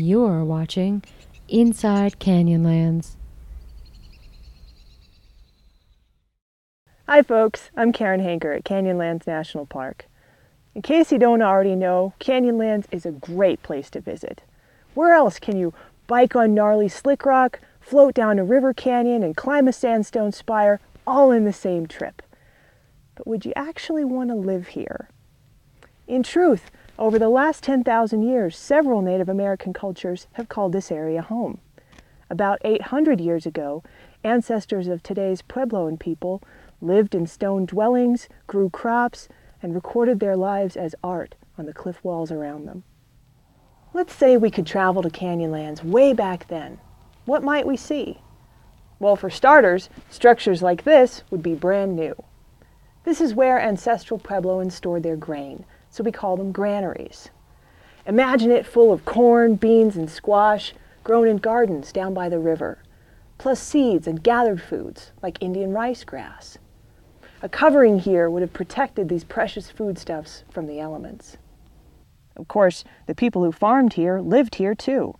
You're watching Inside Canyonlands. Hi folks, I'm Karen Hanker at Canyonlands National Park. In case you don't already know, Canyonlands is a great place to visit. Where else can you bike on gnarly slick rock, float down a river canyon, and climb a sandstone spire all in the same trip? But would you actually want to live here? In truth, over the last 10,000 years, several Native American cultures have called this area home. About 800 years ago, ancestors of today's Puebloan people lived in stone dwellings, grew crops, and recorded their lives as art on the cliff walls around them. Let's say we could travel to Canyonlands way back then. What might we see? Well, for starters, structures like this would be brand new. This is where ancestral Puebloans stored their grain, so we call them granaries. Imagine it full of corn, beans, and squash grown in gardens down by the river, plus seeds and gathered foods like Indian rice grass. A covering here would have protected these precious foodstuffs from the elements. Of course, the people who farmed here lived here too.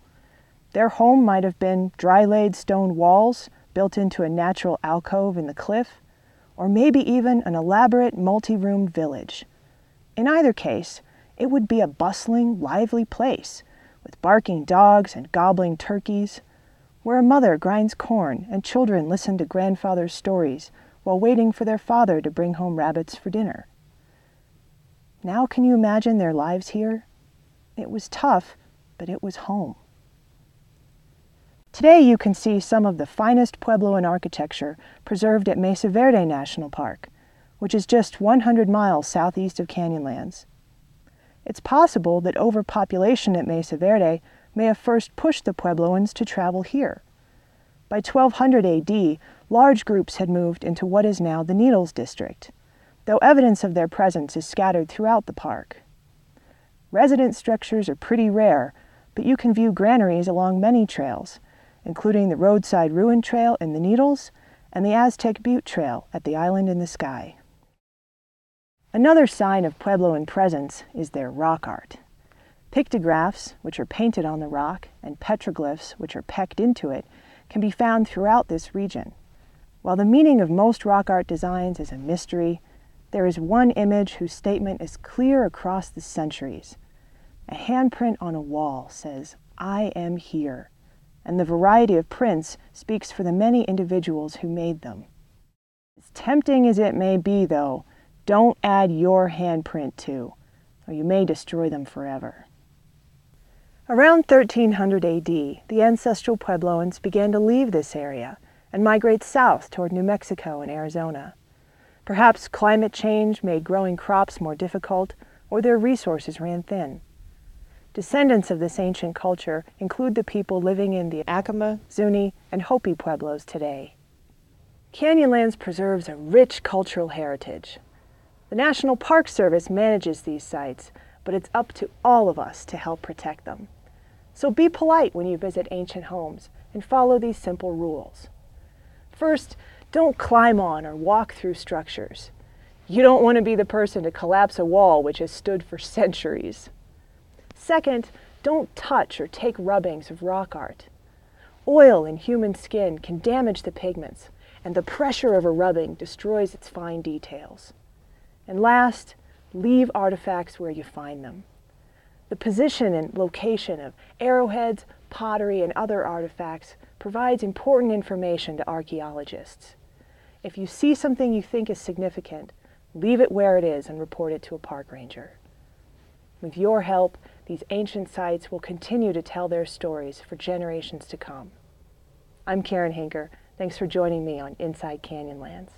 Their home might have been dry laid stone walls built into a natural alcove in the cliff, or maybe even an elaborate multi roomed village. In either case, it would be a bustling, lively place with barking dogs and gobbling turkeys, where a mother grinds corn and children listen to grandfather's stories while waiting for their father to bring home rabbits for dinner. Now, can you imagine their lives here? It was tough, but it was home. Today, you can see some of the finest Puebloan architecture preserved at Mesa Verde National Park, which is just 100 miles southeast of Canyonlands. It's possible that overpopulation at Mesa Verde may have first pushed the Puebloans to travel here. By 1200 AD, large groups had moved into what is now the Needles District, though evidence of their presence is scattered throughout the park. Residence structures are pretty rare, but you can view granaries along many trails, including the roadside ruin trail in the Needles and the Aztec Butte Trail at the Island in the Sky. Another sign of Puebloan presence is their rock art. Pictographs, which are painted on the rock, and petroglyphs, which are pecked into it, can be found throughout this region. While the meaning of most rock art designs is a mystery, there is one image whose statement is clear across the centuries. A handprint on a wall says, I am here, and the variety of prints speaks for the many individuals who made them. As tempting as it may be, though, don't add your handprint to, or you may destroy them forever. Around 1300 AD, the ancestral Puebloans began to leave this area and migrate south toward New Mexico and Arizona. Perhaps climate change made growing crops more difficult, or their resources ran thin. Descendants of this ancient culture include the people living in the Acoma, Zuni, and Hopi Pueblos today. Canyonlands preserves a rich cultural heritage. The National Park Service manages these sites, but it's up to all of us to help protect them. So be polite when you visit ancient homes and follow these simple rules. First, don't climb on or walk through structures. You don't want to be the person to collapse a wall which has stood for centuries. Second, don't touch or take rubbings of rock art. Oil in human skin can damage the pigments, and the pressure of a rubbing destroys its fine details. And last, leave artifacts where you find them. The position and location of arrowheads, pottery, and other artifacts provides important information to archaeologists. If you see something you think is significant, leave it where it is and report it to a park ranger. With your help, these ancient sites will continue to tell their stories for generations to come. I'm Karen Hinker. Thanks for joining me on Inside Canyonlands.